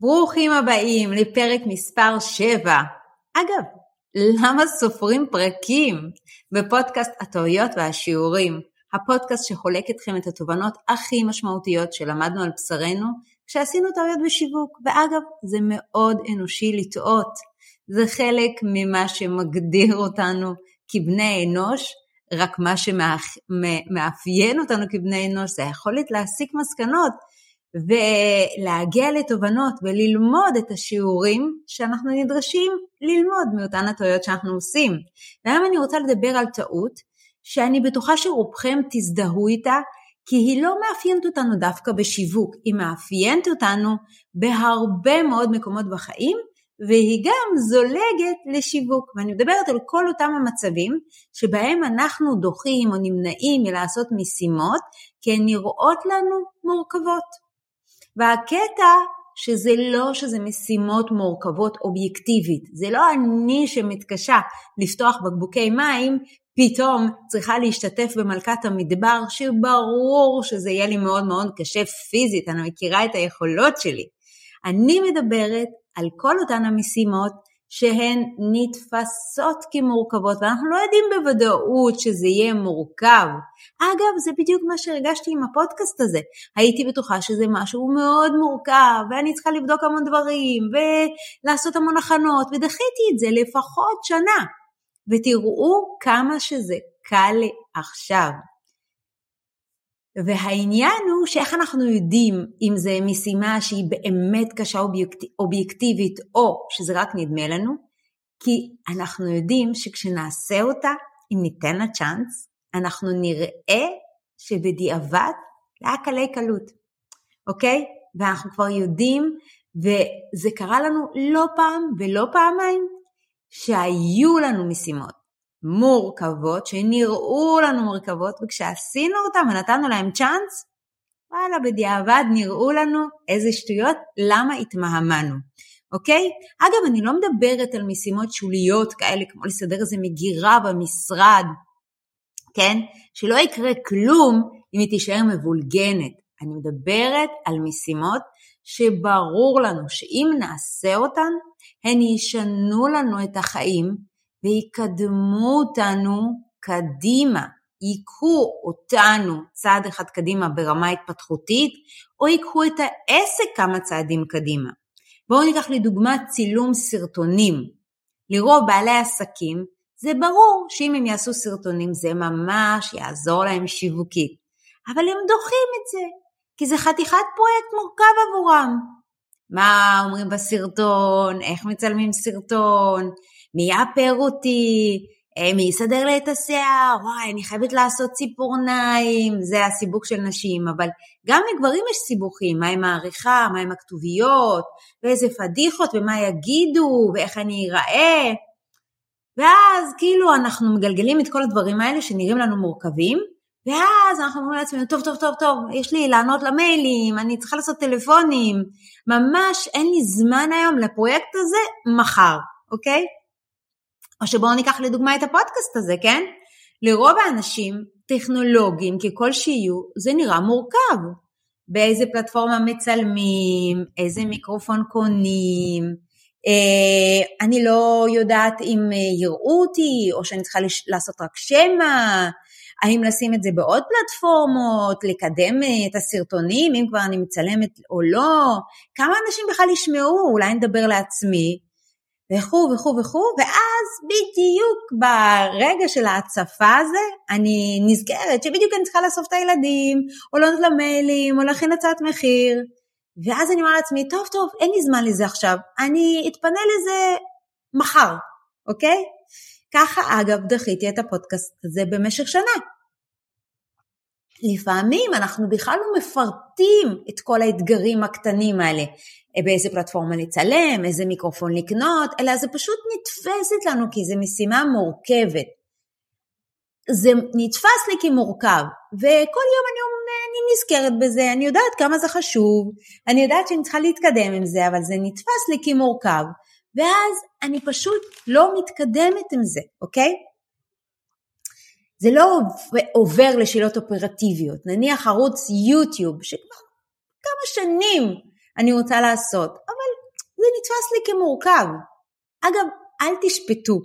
ברוכים הבאים לפרק מספר 7. אגב, למה סופרים פרקים? בפודקאסט הטעויות והשיעורים, הפודקאסט שחולק אתכם את התובנות הכי משמעותיות שלמדנו על בשרנו כשעשינו טעויות בשיווק. ואגב, זה מאוד אנושי לטעות. זה חלק ממה שמגדיר אותנו כבני אנוש, רק מה שמאפיין אותנו כבני אנוש זה היכולת להסיק מסקנות ולהגיע לתובנות וללמוד את השיעורים שאנחנו נדרשים ללמוד מאותן הטעויות שאנחנו עושים. והיום אני רוצה לדבר על טעות שאני בטוחה שרובכם תזדהו איתה, כי היא לא מאפיינת אותנו דווקא בשיווק, היא מאפיינת אותנו בהרבה מאוד מקומות בחיים, והיא גם זולגת לשיווק. ואני מדברת על כל אותם המצבים שבהם אנחנו דוחים או נמנעים מלעשות משימות, כי הן נראות לנו מורכבות. והקטע שזה לא שזה משימות מורכבות אובייקטיבית, זה לא אני שמתקשה לפתוח בקבוקי מים, פתאום צריכה להשתתף במלכת המדבר, שברור שזה יהיה לי מאוד מאוד קשה פיזית, אני מכירה את היכולות שלי. אני מדברת על כל אותן המשימות שהן נתפסות כמורכבות, ואנחנו לא יודעים בוודאות שזה יהיה מורכב. אגב, זה בדיוק מה שהרגשתי עם הפודקאסט הזה. הייתי בטוחה שזה משהו מאוד מורכב, ואני צריכה לבדוק המון דברים, ולעשות המון הכנות, ודחיתי את זה לפחות שנה. ותראו כמה שזה קל לי עכשיו. והעניין הוא שאיך אנחנו יודעים אם זה משימה שהיא באמת קשה אובייקטיבית או שזה רק נדמה לנו, כי אנחנו יודעים שכשנעשה אותה, אם ניתן לה צ'אנס, אנחנו נראה שבדיעבד זה היה קלי קלות, אוקיי? ואנחנו כבר יודעים, וזה קרה לנו לא פעם ולא פעמיים, שהיו לנו משימות מורכבות, שנראו לנו מורכבות, וכשעשינו אותן ונתנו להם צ'אנס, וואלה, בדיעבד נראו לנו איזה שטויות, למה התמהמנו, אוקיי? אגב, אני לא מדברת על משימות שוליות כאלה, כמו לסדר איזה מגירה במשרד, כן? שלא יקרה כלום אם היא תישאר מבולגנת. אני מדברת על משימות שברור לנו שאם נעשה אותן, הן ישנו לנו את החיים ויקדמו אותנו קדימה, ייקחו אותנו צעד אחד קדימה ברמה התפתחותית, או ייקחו את העסק כמה צעדים קדימה. בואו ניקח לדוגמה צילום סרטונים. לרוב בעלי עסקים, זה ברור שאם הם יעשו סרטונים זה ממש יעזור להם שיווקית, אבל הם דוחים את זה, כי זה חתיכת פרויקט מורכב עבורם. מה אומרים בסרטון, איך מצלמים סרטון, מי יאפר אותי, אה, מי יסדר לי את השיער, וואי, אני חייבת לעשות ציפורניים, זה הסיבוך של נשים, אבל גם לגברים יש סיבוכים, מה עם העריכה, מה עם הכתוביות, ואיזה פדיחות, ומה יגידו, ואיך אני אראה. ואז כאילו אנחנו מגלגלים את כל הדברים האלה שנראים לנו מורכבים, ואז אנחנו אומרים לעצמנו, טוב, טוב, טוב, טוב, יש לי לענות למיילים, אני צריכה לעשות טלפונים, ממש אין לי זמן היום לפרויקט הזה, מחר, אוקיי? או שבואו ניקח לדוגמה את הפודקאסט הזה, כן? לרוב האנשים, טכנולוגיים ככל שיהיו, זה נראה מורכב. באיזה פלטפורמה מצלמים, איזה מיקרופון קונים, אה, אני לא יודעת אם אה, יראו אותי, או שאני צריכה לעשות רק שמע, האם לשים את זה בעוד פלטפורמות, לקדם אה, את הסרטונים, אם כבר אני מצלמת או לא, כמה אנשים בכלל ישמעו, אולי נדבר לעצמי, וכו' וכו' וכו', ואז בדיוק ברגע של ההצפה הזה, אני נזכרת שבדיוק אני צריכה לאסוף את הילדים, או לענות למיילים, או להכין הצעת מחיר, ואז אני אומרת לעצמי, טוב, טוב, אין לי זמן לזה עכשיו, אני אתפנה לזה מחר, אוקיי? ככה אגב דחיתי את הפודקאסט הזה במשך שנה. לפעמים אנחנו בכלל לא מפרטים את כל האתגרים הקטנים האלה, באיזה פלטפורמה לצלם, איזה מיקרופון לקנות, אלא זה פשוט נתפסת לנו כי זו משימה מורכבת. זה נתפס לי כמורכב, וכל יום אני, אני נזכרת בזה, אני יודעת כמה זה חשוב, אני יודעת שאני צריכה להתקדם עם זה, אבל זה נתפס לי כמורכב, ואז אני פשוט לא מתקדמת עם זה, אוקיי? זה לא עובר לשאלות אופרטיביות. נניח ערוץ יוטיוב, שכבר כמה שנים אני רוצה לעשות, אבל זה נתפס לי כמורכב. אגב, אל תשפטו.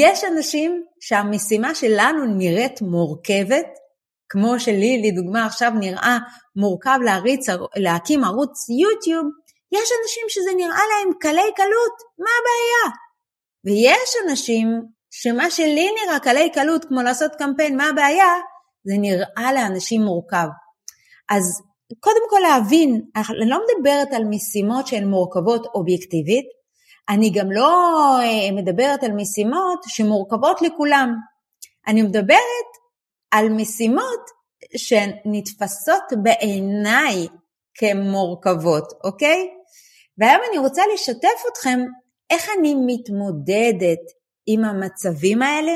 יש אנשים שהמשימה שלנו נראית מורכבת, כמו שלי, לדוגמה, עכשיו נראה מורכב להריץ, להקים ערוץ יוטיוב, יש אנשים שזה נראה להם קלי קלות, מה הבעיה? ויש אנשים שמה שלי נראה קלי קלות, כמו לעשות קמפיין, מה הבעיה? זה נראה לאנשים מורכב. אז קודם כל להבין, אני לא מדברת על משימות שהן מורכבות אובייקטיבית, אני גם לא אה, מדברת על משימות שמורכבות לכולם. אני מדברת על משימות שנתפסות בעיניי כמורכבות, אוקיי? והיום אני רוצה לשתף אתכם איך אני מתמודדת עם המצבים האלה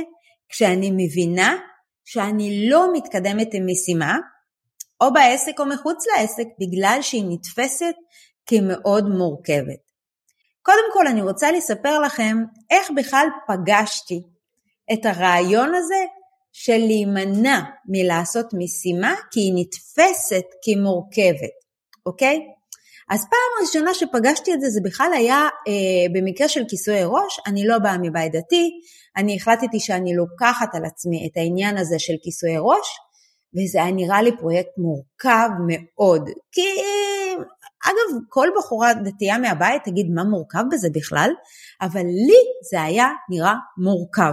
כשאני מבינה שאני לא מתקדמת עם משימה, או בעסק או מחוץ לעסק, בגלל שהיא נתפסת כמאוד מורכבת. קודם כל אני רוצה לספר לכם איך בכלל פגשתי את הרעיון הזה של להימנע מלעשות משימה כי היא נתפסת כמורכבת, אוקיי? אז פעם ראשונה שפגשתי את זה, זה בכלל היה אה, במקרה של כיסוי ראש, אני לא באה מבית דתי, אני החלטתי שאני לוקחת על עצמי את העניין הזה של כיסוי ראש, וזה היה נראה לי פרויקט מורכב מאוד. כי, אגב, כל בחורה דתייה מהבית תגיד מה מורכב בזה בכלל, אבל לי זה היה נראה מורכב.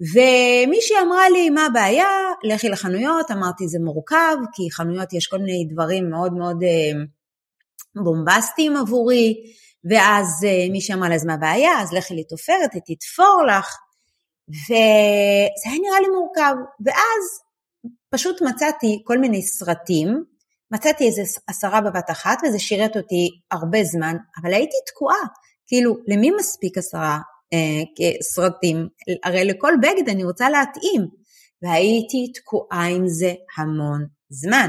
ומישהי אמרה לי, מה הבעיה? לכי לחנויות, אמרתי זה מורכב, כי חנויות יש כל מיני דברים מאוד מאוד אה, בומבסטיים עבורי, ואז אה, מישהי אמרה לה, אז מה הבעיה? אז לכי לתופרת, היא תתפור לך, וזה היה נראה לי מורכב. ואז פשוט מצאתי כל מיני סרטים, מצאתי איזה עשרה בבת אחת, וזה שירת אותי הרבה זמן, אבל הייתי תקועה. כאילו, למי מספיק עשרה אה, סרטים? הרי לכל בגד אני רוצה להתאים. והייתי תקועה עם זה המון זמן.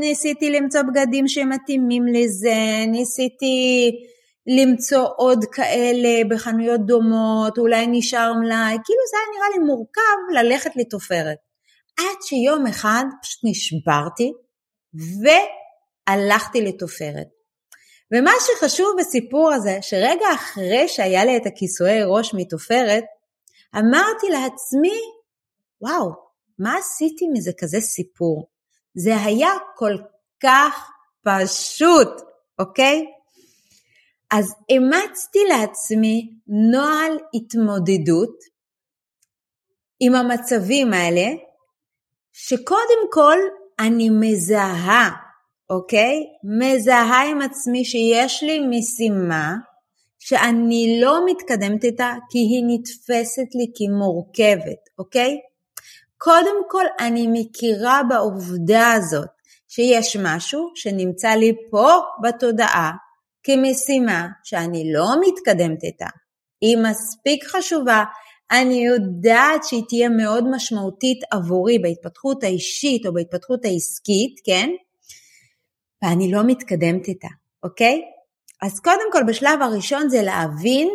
ניסיתי למצוא בגדים שמתאימים לזה, ניסיתי למצוא עוד כאלה בחנויות דומות, אולי נשאר מלאי, כאילו זה היה נראה לי מורכב ללכת לתופרת. עד שיום אחד פשוט נשברתי והלכתי לתופרת. ומה שחשוב בסיפור הזה, שרגע אחרי שהיה לי את הכיסויי ראש מתופרת, אמרתי לעצמי, וואו, מה עשיתי מזה כזה סיפור? זה היה כל כך פשוט, אוקיי? אז אימצתי לעצמי נוהל התמודדות עם המצבים האלה, שקודם כל אני מזהה, אוקיי? מזהה עם עצמי שיש לי משימה שאני לא מתקדמת איתה כי היא נתפסת לי כמורכבת, אוקיי? קודם כל אני מכירה בעובדה הזאת שיש משהו שנמצא לי פה בתודעה כמשימה שאני לא מתקדמת איתה. היא מספיק חשובה, אני יודעת שהיא תהיה מאוד משמעותית עבורי בהתפתחות האישית או בהתפתחות העסקית, כן? ואני לא מתקדמת איתה, אוקיי? אז קודם כל בשלב הראשון זה להבין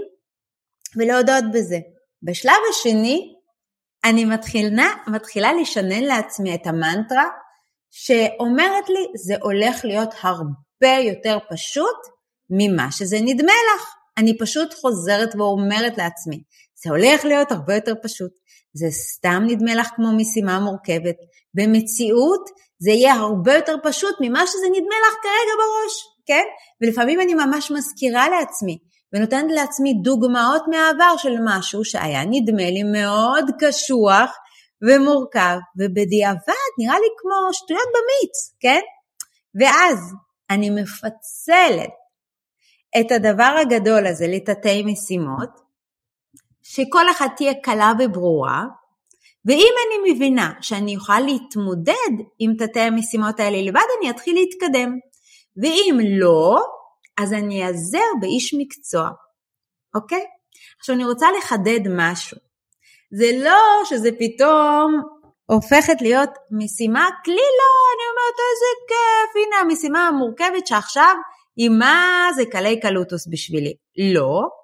ולהודות בזה. בשלב השני אני מתחילה, מתחילה לשנן לעצמי את המנטרה שאומרת לי זה הולך להיות הרבה יותר פשוט ממה שזה נדמה לך. אני פשוט חוזרת ואומרת לעצמי, זה הולך להיות הרבה יותר פשוט. זה סתם נדמה לך כמו משימה מורכבת. במציאות זה יהיה הרבה יותר פשוט ממה שזה נדמה לך כרגע בראש, כן? ולפעמים אני ממש מזכירה לעצמי, ונותנת לעצמי דוגמאות מהעבר של משהו שהיה נדמה לי מאוד קשוח ומורכב, ובדיעבד נראה לי כמו שטויות במיץ, כן? ואז אני מפצלת את הדבר הגדול הזה לתתי משימות, שכל אחת תהיה קלה וברורה, ואם אני מבינה שאני יכולה להתמודד עם תתי המשימות האלה לבד, אני אתחיל להתקדם. ואם לא, אז אני אעזר באיש מקצוע, אוקיי? עכשיו אני רוצה לחדד משהו. זה לא שזה פתאום הופכת להיות משימה כלילה, אני אומרת איזה כיף, הנה המשימה המורכבת שעכשיו היא מה זה קלי קלוטוס בשבילי. לא,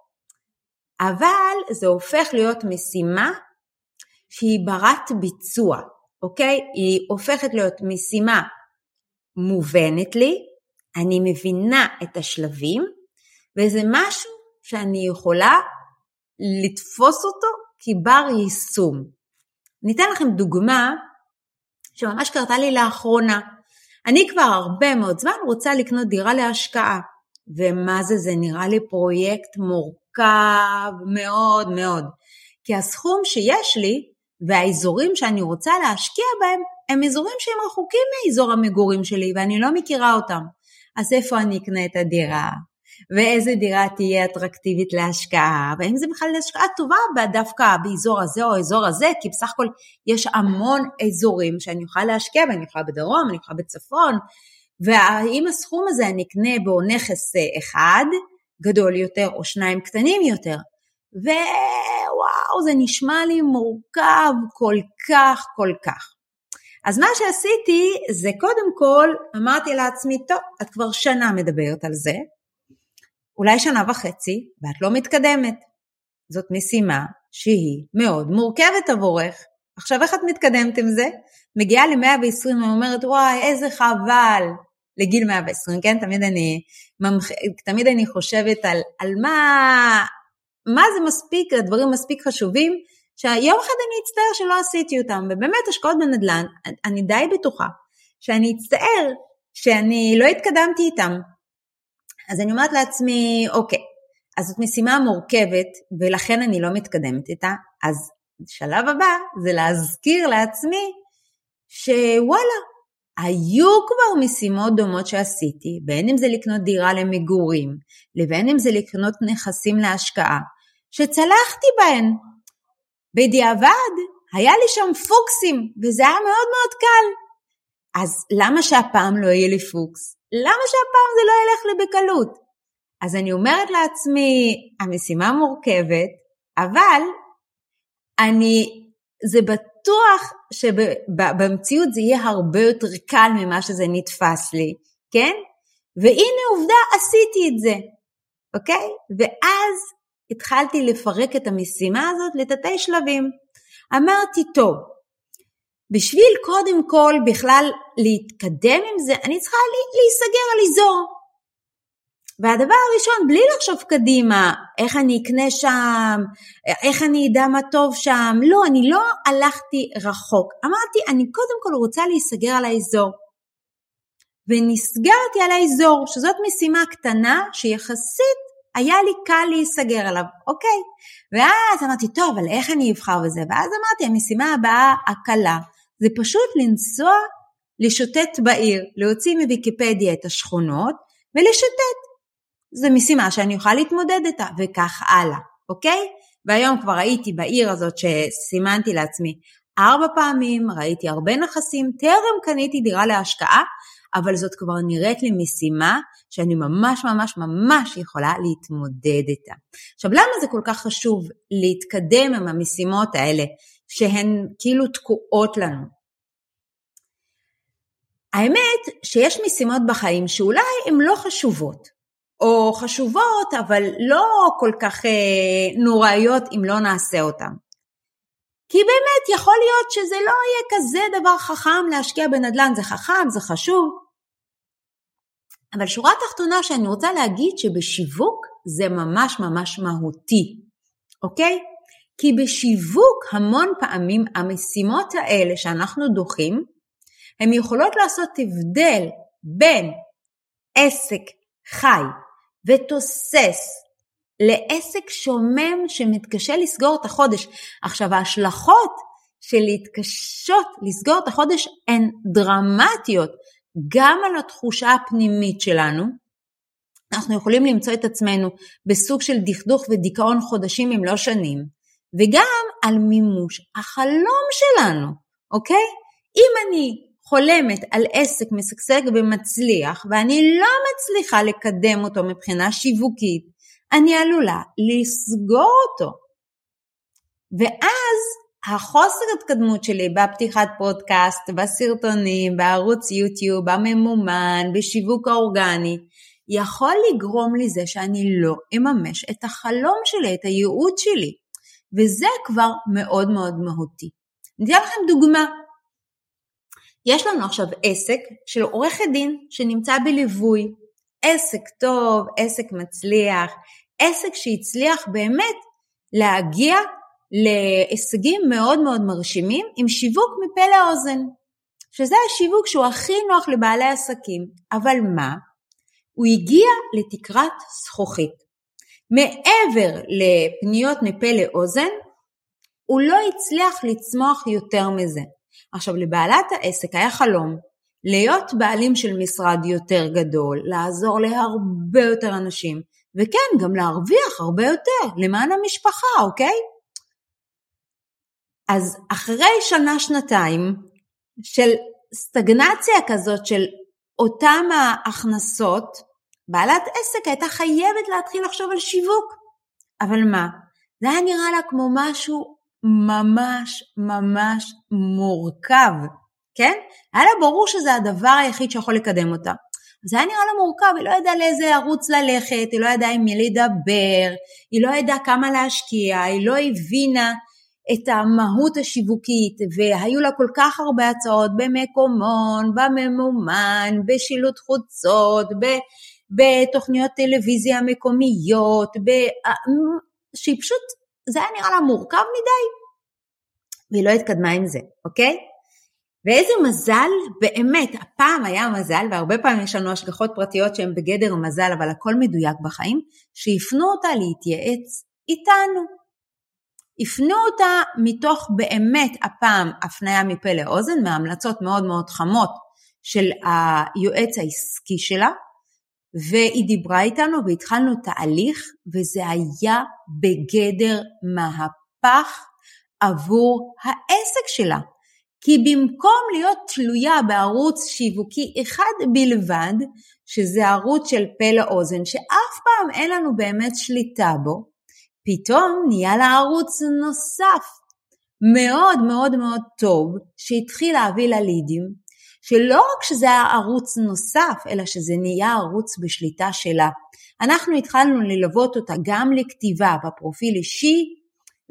אבל זה הופך להיות משימה שהיא ברת ביצוע, אוקיי? היא הופכת להיות משימה מובנת לי, אני מבינה את השלבים, וזה משהו שאני יכולה לתפוס אותו כבר יישום. ניתן לכם דוגמה שממש קרתה לי לאחרונה. אני כבר הרבה מאוד זמן רוצה לקנות דירה להשקעה, ומה זה, זה נראה לי פרויקט מורכב מאוד מאוד. כי הסכום שיש לי והאזורים שאני רוצה להשקיע בהם הם אזורים שהם רחוקים מאזור המגורים שלי ואני לא מכירה אותם. אז איפה אני אקנה את הדירה? ואיזה דירה תהיה אטרקטיבית להשקעה, והאם זה בכלל השקעה טובה דווקא באזור הזה או האזור הזה, כי בסך הכל יש המון אזורים שאני אוכל להשקיע ואני יכולה בדרום, אני יכולה בצפון, והאם הסכום הזה אני אקנה בו נכס אחד גדול יותר או שניים קטנים יותר. ווואו, זה נשמע לי מורכב כל כך, כל כך. אז מה שעשיתי זה קודם כל אמרתי לעצמי, טוב, את כבר שנה מדברת על זה, אולי שנה וחצי, ואת לא מתקדמת. זאת משימה שהיא מאוד מורכבת עבורך. עכשיו איך את מתקדמת עם זה? מגיעה ל-120 ואומרת וואי איזה חבל לגיל 120, כן? תמיד אני, תמיד אני חושבת על, על מה, מה זה מספיק, הדברים מספיק חשובים, שיום אחד אני אצטער שלא עשיתי אותם, ובאמת השקעות בנדל"ן, אני די בטוחה שאני אצטער שאני לא התקדמתי איתם, אז אני אומרת לעצמי, אוקיי, אז זאת משימה מורכבת ולכן אני לא מתקדמת איתה, אז שלב הבא זה להזכיר לעצמי שוואלה, היו כבר משימות דומות שעשיתי, בין אם זה לקנות דירה למגורים, לבין אם זה לקנות נכסים להשקעה, שצלחתי בהן. בדיעבד היה לי שם פוקסים, וזה היה מאוד מאוד קל. אז למה שהפעם לא יהיה לי פוקס? למה שהפעם זה לא ילך לי בקלות? אז אני אומרת לעצמי, המשימה מורכבת, אבל אני, זה בטוח שבמציאות זה יהיה הרבה יותר קל ממה שזה נתפס לי, כן? והנה עובדה, עשיתי את זה, אוקיי? ואז התחלתי לפרק את המשימה הזאת לתתי שלבים. אמרתי, טוב, בשביל קודם כל בכלל להתקדם עם זה, אני צריכה להיסגר על אזור. והדבר הראשון, בלי לחשוב קדימה, איך אני אקנה שם, איך אני אדע מה טוב שם, לא, אני לא הלכתי רחוק. אמרתי, אני קודם כל רוצה להיסגר על האזור. ונסגרתי על האזור, שזאת משימה קטנה שיחסית היה לי קל להיסגר עליו, אוקיי? ואז אמרתי, טוב, אבל איך אני אבחר בזה? ואז אמרתי, המשימה הבאה הקלה, זה פשוט לנסוע לשוטט בעיר, להוציא מוויקיפדיה את השכונות ולשוטט. זו משימה שאני אוכל להתמודד איתה, וכך הלאה, אוקיי? והיום כבר הייתי בעיר הזאת שסימנתי לעצמי ארבע פעמים, ראיתי הרבה נכסים, טרם קניתי דירה להשקעה, אבל זאת כבר נראית לי משימה שאני ממש ממש ממש יכולה להתמודד איתה. עכשיו למה זה כל כך חשוב להתקדם עם המשימות האלה שהן כאילו תקועות לנו? האמת שיש משימות בחיים שאולי הן לא חשובות, או חשובות אבל לא כל כך אה, נוראיות אם לא נעשה אותן. כי באמת יכול להיות שזה לא יהיה כזה דבר חכם להשקיע בנדל"ן, זה חכם, זה חשוב. אבל שורה תחתונה שאני רוצה להגיד שבשיווק זה ממש ממש מהותי, אוקיי? כי בשיווק המון פעמים המשימות האלה שאנחנו דוחים, הן יכולות לעשות הבדל בין עסק חי ותוסס לעסק שומם שמתקשה לסגור את החודש. עכשיו ההשלכות של להתקשות לסגור את החודש הן דרמטיות גם על התחושה הפנימית שלנו. אנחנו יכולים למצוא את עצמנו בסוג של דכדוך ודיכאון חודשים אם לא שנים, וגם על מימוש החלום שלנו, אוקיי? אם אני חולמת על עסק משגשג ומצליח ואני לא מצליחה לקדם אותו מבחינה שיווקית, אני עלולה לסגור אותו. ואז החוסר התקדמות שלי בפתיחת פודקאסט, בסרטונים, בערוץ יוטיוב, בממומן, בשיווק האורגני, יכול לגרום לזה שאני לא אממש את החלום שלי, את הייעוד שלי. וזה כבר מאוד מאוד מהותי. אני אתן לכם דוגמה. יש לנו עכשיו עסק של עורכת דין שנמצא בליווי. עסק טוב, עסק מצליח, עסק שהצליח באמת להגיע להישגים מאוד מאוד מרשימים עם שיווק מפה לאוזן, שזה השיווק שהוא הכי נוח לבעלי עסקים. אבל מה? הוא הגיע לתקרת זכוכית. מעבר לפניות מפה לאוזן, הוא לא הצליח לצמוח יותר מזה. עכשיו, לבעלת העסק היה חלום להיות בעלים של משרד יותר גדול, לעזור להרבה יותר אנשים, וכן, גם להרוויח הרבה יותר למען המשפחה, אוקיי? אז אחרי שנה-שנתיים של סטגנציה כזאת של אותם ההכנסות, בעלת עסק הייתה חייבת להתחיל לחשוב על שיווק. אבל מה? זה היה נראה לה כמו משהו ממש ממש מורכב, כן? היה לה ברור שזה הדבר היחיד שיכול לקדם אותה. זה היה נראה לה מורכב, היא לא ידעה לאיזה ערוץ ללכת, היא לא ידעה עם מי לדבר, היא לא ידעה כמה להשקיע, היא לא הבינה את המהות השיווקית, והיו לה כל כך הרבה הצעות במקומון, בממומן, בשילוט חוצות, בתוכניות טלוויזיה מקומיות, ב... שהיא פשוט, זה היה נראה לה מורכב מדי, והיא לא התקדמה עם זה, אוקיי? ואיזה מזל, באמת, הפעם היה מזל, והרבה פעמים יש לנו השגחות פרטיות שהן בגדר מזל, אבל הכל מדויק בחיים, שהפנו אותה להתייעץ איתנו. הפנו אותה מתוך באמת הפעם הפניה מפה לאוזן, מהמלצות מאוד מאוד חמות של היועץ העסקי שלה, והיא דיברה איתנו והתחלנו תהליך, וזה היה בגדר מהפך עבור העסק שלה. כי במקום להיות תלויה בערוץ שיווקי אחד בלבד, שזה ערוץ של פה לאוזן, שאף פעם אין לנו באמת שליטה בו, פתאום נהיה לה ערוץ נוסף, מאוד מאוד מאוד טוב, שהתחיל להביא לה לידים, שלא רק שזה היה ערוץ נוסף, אלא שזה נהיה ערוץ בשליטה שלה. אנחנו התחלנו ללוות אותה גם לכתיבה בפרופיל אישי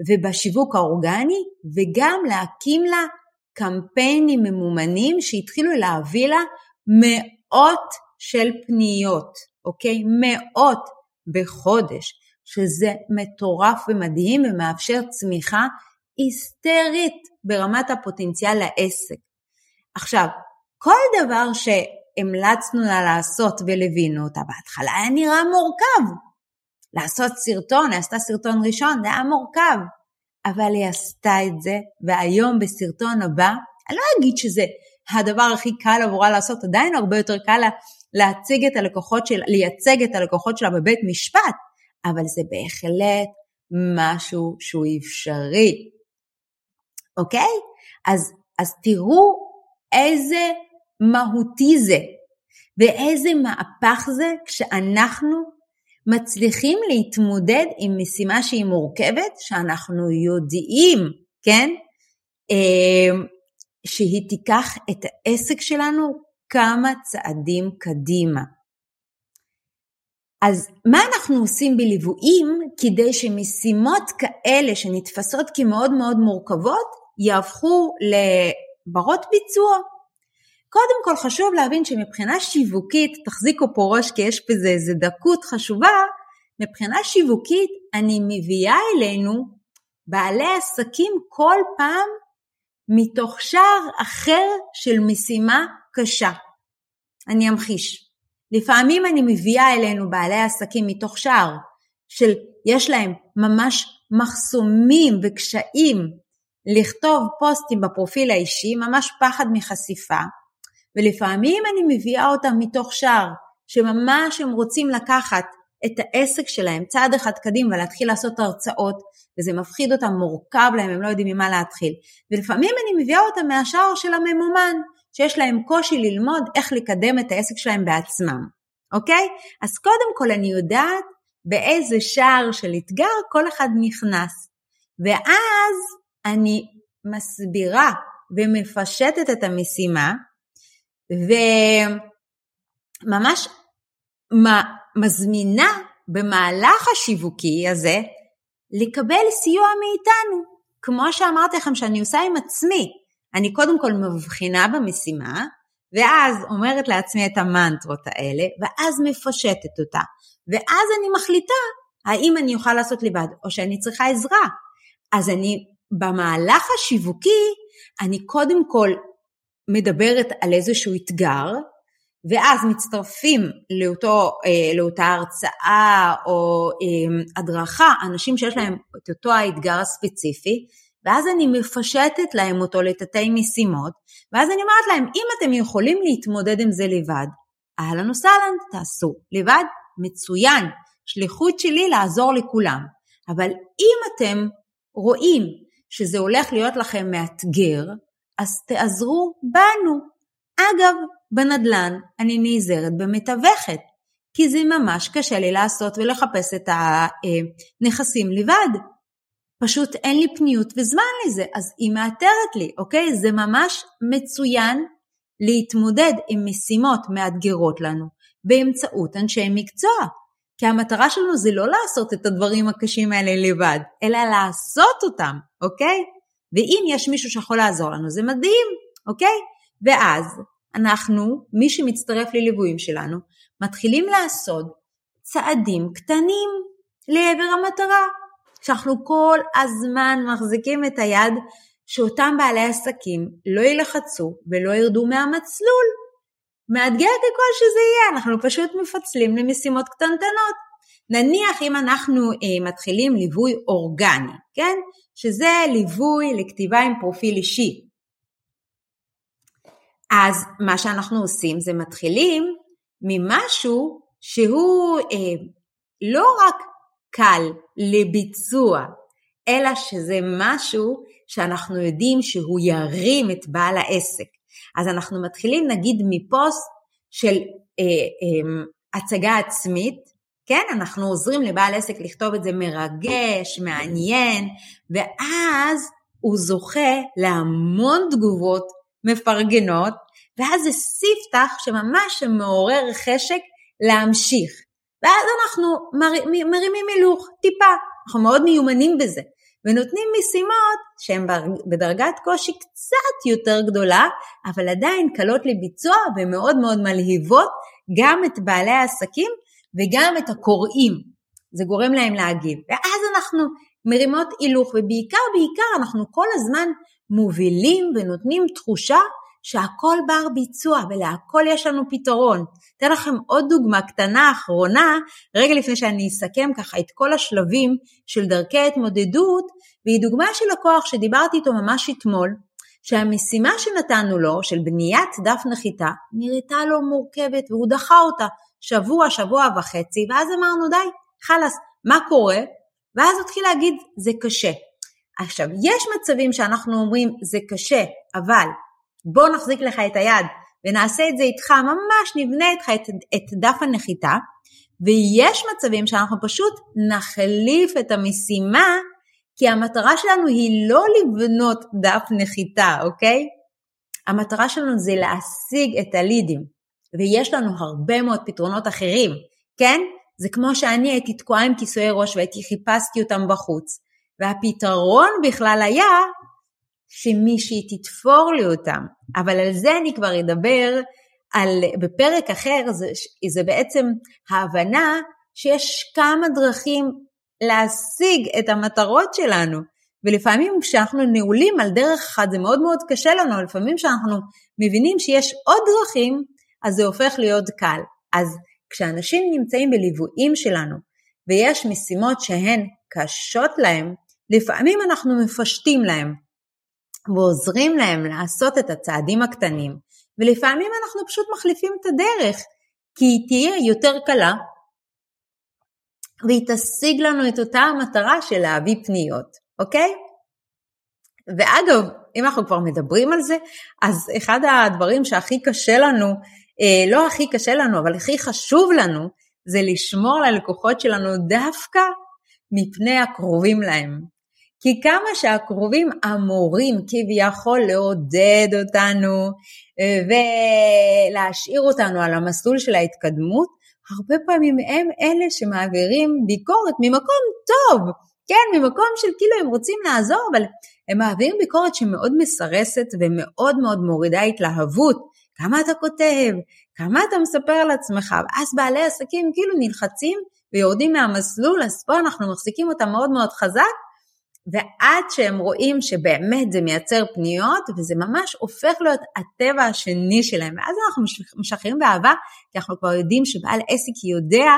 ובשיווק האורגני, וגם להקים לה קמפיינים ממומנים שהתחילו להביא לה מאות של פניות, אוקיי? מאות בחודש, שזה מטורף ומדהים ומאפשר צמיחה היסטרית ברמת הפוטנציאל לעסק. עכשיו, כל דבר שהמלצנו לה לעשות ולווינו אותה בהתחלה היה נראה מורכב. לעשות סרטון, היא עשתה סרטון ראשון, זה היה מורכב. אבל היא עשתה את זה, והיום בסרטון הבא, אני לא אגיד שזה הדבר הכי קל עבורה לעשות, עדיין הרבה יותר קל לה להציג את הלקוחות שלה, לייצג את הלקוחות שלה בבית משפט, אבל זה בהחלט משהו שהוא אפשרי, אוקיי? אז, אז תראו איזה מהותי זה, ואיזה מהפך זה כשאנחנו מצליחים להתמודד עם משימה שהיא מורכבת, שאנחנו יודעים, כן, אה, שהיא תיקח את העסק שלנו כמה צעדים קדימה. אז מה אנחנו עושים בליוויים כדי שמשימות כאלה שנתפסות כמאוד מאוד מורכבות יהפכו לברות ביצוע? קודם כל חשוב להבין שמבחינה שיווקית, תחזיקו פה ראש כי יש בזה איזה דקות חשובה, מבחינה שיווקית אני מביאה אלינו בעלי עסקים כל פעם מתוך שער אחר של משימה קשה. אני אמחיש. לפעמים אני מביאה אלינו בעלי עסקים מתוך שער של יש להם ממש מחסומים וקשיים לכתוב פוסטים בפרופיל האישי, ממש פחד מחשיפה, ולפעמים אני מביאה אותם מתוך שער, שממש הם רוצים לקחת את העסק שלהם צעד אחד קדימה ולהתחיל לעשות הרצאות, וזה מפחיד אותם, מורכב להם, הם לא יודעים ממה להתחיל. ולפעמים אני מביאה אותם מהשער של הממומן, שיש להם קושי ללמוד איך לקדם את העסק שלהם בעצמם, אוקיי? אז קודם כל אני יודעת באיזה שער של אתגר כל אחד נכנס. ואז אני מסבירה ומפשטת את המשימה, וממש מזמינה במהלך השיווקי הזה לקבל סיוע מאיתנו. כמו שאמרתי לכם שאני עושה עם עצמי, אני קודם כל מבחינה במשימה, ואז אומרת לעצמי את המנטרות האלה, ואז מפשטת אותה, ואז אני מחליטה האם אני אוכל לעשות לבד או שאני צריכה עזרה. אז אני במהלך השיווקי, אני קודם כל מדברת על איזשהו אתגר, ואז מצטרפים לאותו, אה, לאותה הרצאה או אה, הדרכה אנשים שיש להם את אותו האתגר הספציפי, ואז אני מפשטת להם אותו לתתי משימות, ואז אני אומרת להם, אם אתם יכולים להתמודד עם זה לבד, אהלן וסהלן, תעשו. לבד, מצוין. שליחות שלי לעזור לכולם. אבל אם אתם רואים שזה הולך להיות לכם מאתגר, אז תעזרו בנו. אגב, בנדל"ן אני נעזרת במתווכת, כי זה ממש קשה לי לעשות ולחפש את הנכסים לבד. פשוט אין לי פניות וזמן לזה, אז היא מאתרת לי, אוקיי? זה ממש מצוין להתמודד עם משימות מאתגרות לנו באמצעות אנשי מקצוע. כי המטרה שלנו זה לא לעשות את הדברים הקשים האלה לבד, אלא לעשות אותם, אוקיי? ואם יש מישהו שיכול לעזור לנו, זה מדהים, אוקיי? ואז אנחנו, מי שמצטרף לליוויים שלנו, מתחילים לעשות צעדים קטנים לעבר המטרה. שאנחנו כל הזמן מחזיקים את היד שאותם בעלי עסקים לא ילחצו ולא ירדו מהמצלול. מאתגר ככל שזה יהיה, אנחנו פשוט מפצלים למשימות קטנטנות. נניח אם אנחנו אה, מתחילים ליווי אורגני, כן? שזה ליווי לכתיבה עם פרופיל אישי. אז מה שאנחנו עושים זה מתחילים ממשהו שהוא אה, לא רק קל לביצוע, אלא שזה משהו שאנחנו יודעים שהוא ירים את בעל העסק. אז אנחנו מתחילים נגיד מפוסט של אה, אה, הצגה עצמית, כן? אנחנו עוזרים לבעל עסק לכתוב את זה מרגש, מעניין, ואז הוא זוכה להמון תגובות מפרגנות, ואז זה ספתח שממש מעורר חשק להמשיך. ואז אנחנו מר, מרימים הילוך, טיפה, אנחנו מאוד מיומנים בזה. ונותנים משימות שהן בדרגת קושי קצת יותר גדולה, אבל עדיין קלות לביצוע ומאוד מאוד מלהיבות גם את בעלי העסקים וגם את הקוראים. זה גורם להם להגיב. ואז אנחנו מרימות הילוך, ובעיקר בעיקר אנחנו כל הזמן מובילים ונותנים תחושה שהכל בר ביצוע ולהכל יש לנו פתרון. אתן לכם עוד דוגמה קטנה אחרונה, רגע לפני שאני אסכם ככה את כל השלבים של דרכי ההתמודדות, והיא דוגמה של לקוח שדיברתי איתו ממש אתמול, שהמשימה שנתנו לו, של בניית דף נחיתה, נראתה לו מורכבת והוא דחה אותה שבוע, שבוע וחצי, ואז אמרנו די, חלאס, מה קורה? ואז התחיל להגיד, זה קשה. עכשיו, יש מצבים שאנחנו אומרים, זה קשה, אבל בוא נחזיק לך את היד ונעשה את זה איתך, ממש נבנה איתך את, את דף הנחיתה, ויש מצבים שאנחנו פשוט נחליף את המשימה, כי המטרה שלנו היא לא לבנות דף נחיתה, אוקיי? המטרה שלנו זה להשיג את הלידים, ויש לנו הרבה מאוד פתרונות אחרים, כן? זה כמו שאני הייתי תקועה עם כיסויי ראש והייתי חיפשתי אותם בחוץ, והפתרון בכלל היה שמישהי תתפור לי אותם, אבל על זה אני כבר אדבר על, בפרק אחר, זה, זה בעצם ההבנה שיש כמה דרכים להשיג את המטרות שלנו, ולפעמים כשאנחנו נעולים על דרך אחת זה מאוד מאוד קשה לנו, לפעמים כשאנחנו מבינים שיש עוד דרכים, אז זה הופך להיות קל. אז כשאנשים נמצאים בליוויים שלנו ויש משימות שהן קשות להם, לפעמים אנחנו מפשטים להם. ועוזרים להם לעשות את הצעדים הקטנים, ולפעמים אנחנו פשוט מחליפים את הדרך, כי היא תהיה יותר קלה, והיא תשיג לנו את אותה המטרה של להביא פניות, אוקיי? ואגב, אם אנחנו כבר מדברים על זה, אז אחד הדברים שהכי קשה לנו, לא הכי קשה לנו, אבל הכי חשוב לנו, זה לשמור על הלקוחות שלנו דווקא מפני הקרובים להם. כי כמה שהקרובים אמורים כביכול לעודד אותנו אה, ולהשאיר אותנו על המסלול של ההתקדמות, הרבה פעמים הם אלה שמעבירים ביקורת ממקום טוב, כן, ממקום של כאילו הם רוצים לעזור, אבל הם מעבירים ביקורת שמאוד מסרסת ומאוד מאוד מורידה התלהבות, כמה אתה כותב, כמה אתה מספר על עצמך, ואז בעלי עסקים כאילו נלחצים ויורדים מהמסלול, אז פה אנחנו מחזיקים אותם מאוד מאוד חזק, ועד שהם רואים שבאמת זה מייצר פניות, וזה ממש הופך להיות הטבע השני שלהם. ואז אנחנו משחררים באהבה, כי אנחנו כבר יודעים שבעל עסק יודע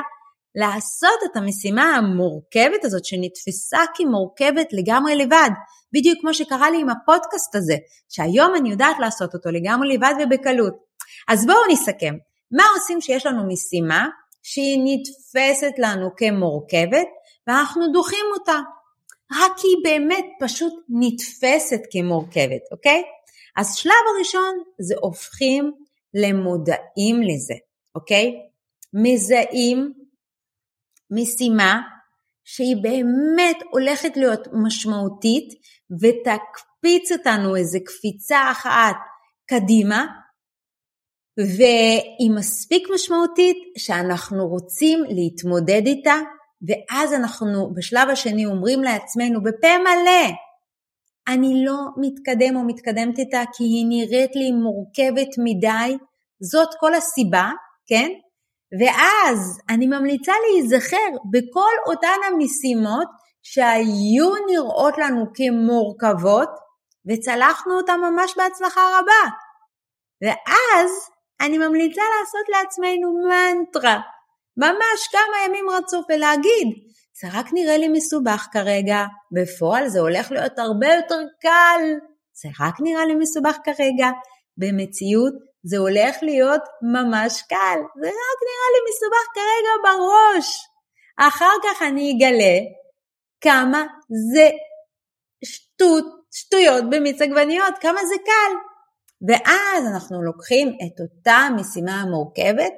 לעשות את המשימה המורכבת הזאת, שנתפסה כמורכבת לגמרי לבד. בדיוק כמו שקרה לי עם הפודקאסט הזה, שהיום אני יודעת לעשות אותו לגמרי לבד ובקלות. אז בואו נסכם. מה עושים כשיש לנו משימה שהיא נתפסת לנו כמורכבת, ואנחנו דוחים אותה? רק היא באמת פשוט נתפסת כמורכבת, אוקיי? אז שלב הראשון זה הופכים למודעים לזה, אוקיי? מזהים משימה שהיא באמת הולכת להיות משמעותית ותקפיץ אותנו איזה קפיצה אחת קדימה, והיא מספיק משמעותית שאנחנו רוצים להתמודד איתה ואז אנחנו בשלב השני אומרים לעצמנו בפה מלא, אני לא מתקדם או מתקדמת איתה כי היא נראית לי מורכבת מדי, זאת כל הסיבה, כן? ואז אני ממליצה להיזכר בכל אותן המשימות שהיו נראות לנו כמורכבות וצלחנו אותן ממש בהצלחה רבה. ואז אני ממליצה לעשות לעצמנו מנטרה, ממש כמה ימים רצוף ולהגיד, זה רק נראה לי מסובך כרגע, בפועל זה הולך להיות הרבה יותר קל, זה רק נראה לי מסובך כרגע, במציאות זה הולך להיות ממש קל, זה רק נראה לי מסובך כרגע בראש. אחר כך אני אגלה כמה זה שטות, שטויות במיץ עגבניות, כמה זה קל. ואז אנחנו לוקחים את אותה משימה המורכבת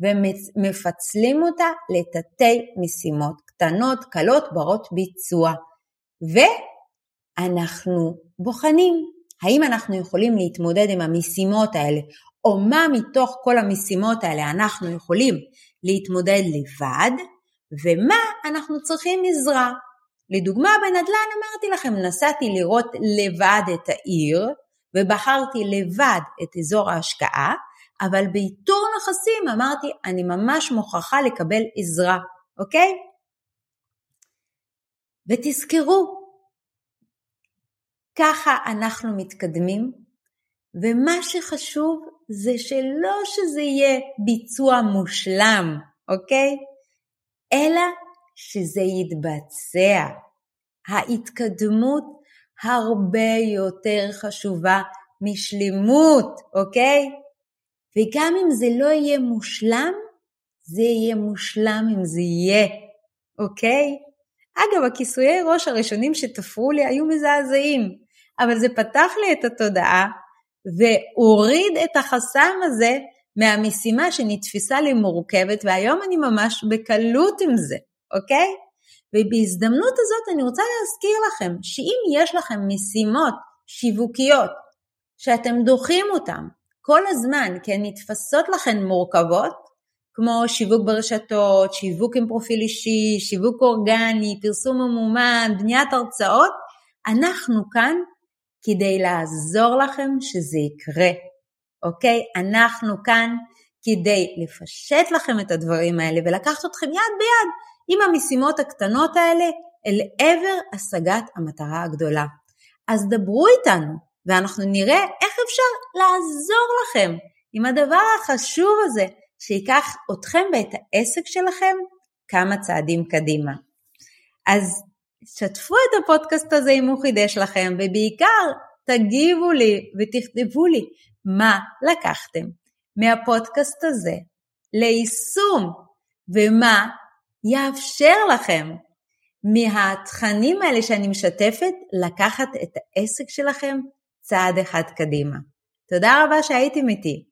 ומפצלים אותה לתתי משימות קטנות, קלות, ברות ביצוע. ואנחנו בוחנים האם אנחנו יכולים להתמודד עם המשימות האלה, או מה מתוך כל המשימות האלה אנחנו יכולים להתמודד לבד, ומה אנחנו צריכים עזרה. לדוגמה, בנדל"ן אמרתי לכם, נסעתי לראות לבד את העיר, ובחרתי לבד את אזור ההשקעה, אבל באיתור נכסים אמרתי, אני ממש מוכרחה לקבל עזרה, אוקיי? ותזכרו, ככה אנחנו מתקדמים, ומה שחשוב זה שלא שזה יהיה ביצוע מושלם, אוקיי? אלא שזה יתבצע. ההתקדמות הרבה יותר חשובה משלימות, אוקיי? וגם אם זה לא יהיה מושלם, זה יהיה מושלם אם זה יהיה, אוקיי? אגב, הכיסויי ראש הראשונים שתפרו לי היו מזעזעים, אבל זה פתח לי את התודעה והוריד את החסם הזה מהמשימה שנתפסה לי מורכבת, והיום אני ממש בקלות עם זה, אוקיי? ובהזדמנות הזאת אני רוצה להזכיר לכם שאם יש לכם משימות שיווקיות שאתם דוחים אותן כל הזמן כי הן נתפסות לכן מורכבות, כמו שיווק ברשתות, שיווק עם פרופיל אישי, שיווק אורגני, פרסום ממומן, בניית הרצאות, אנחנו כאן כדי לעזור לכם שזה יקרה, אוקיי? אנחנו כאן כדי לפשט לכם את הדברים האלה ולקחת אתכם יד ביד עם המשימות הקטנות האלה אל עבר השגת המטרה הגדולה. אז דברו איתנו ואנחנו נראה איך אפשר לעזור לכם עם הדבר החשוב הזה שייקח אתכם ואת העסק שלכם כמה צעדים קדימה. אז שתפו את הפודקאסט הזה אם הוא חידש לכם, ובעיקר תגיבו לי ותכתבו לי מה לקחתם מהפודקאסט הזה ליישום, ומה יאפשר לכם מהתכנים האלה שאני משתפת לקחת את העסק שלכם צעד אחד קדימה. תודה רבה שהייתם איתי.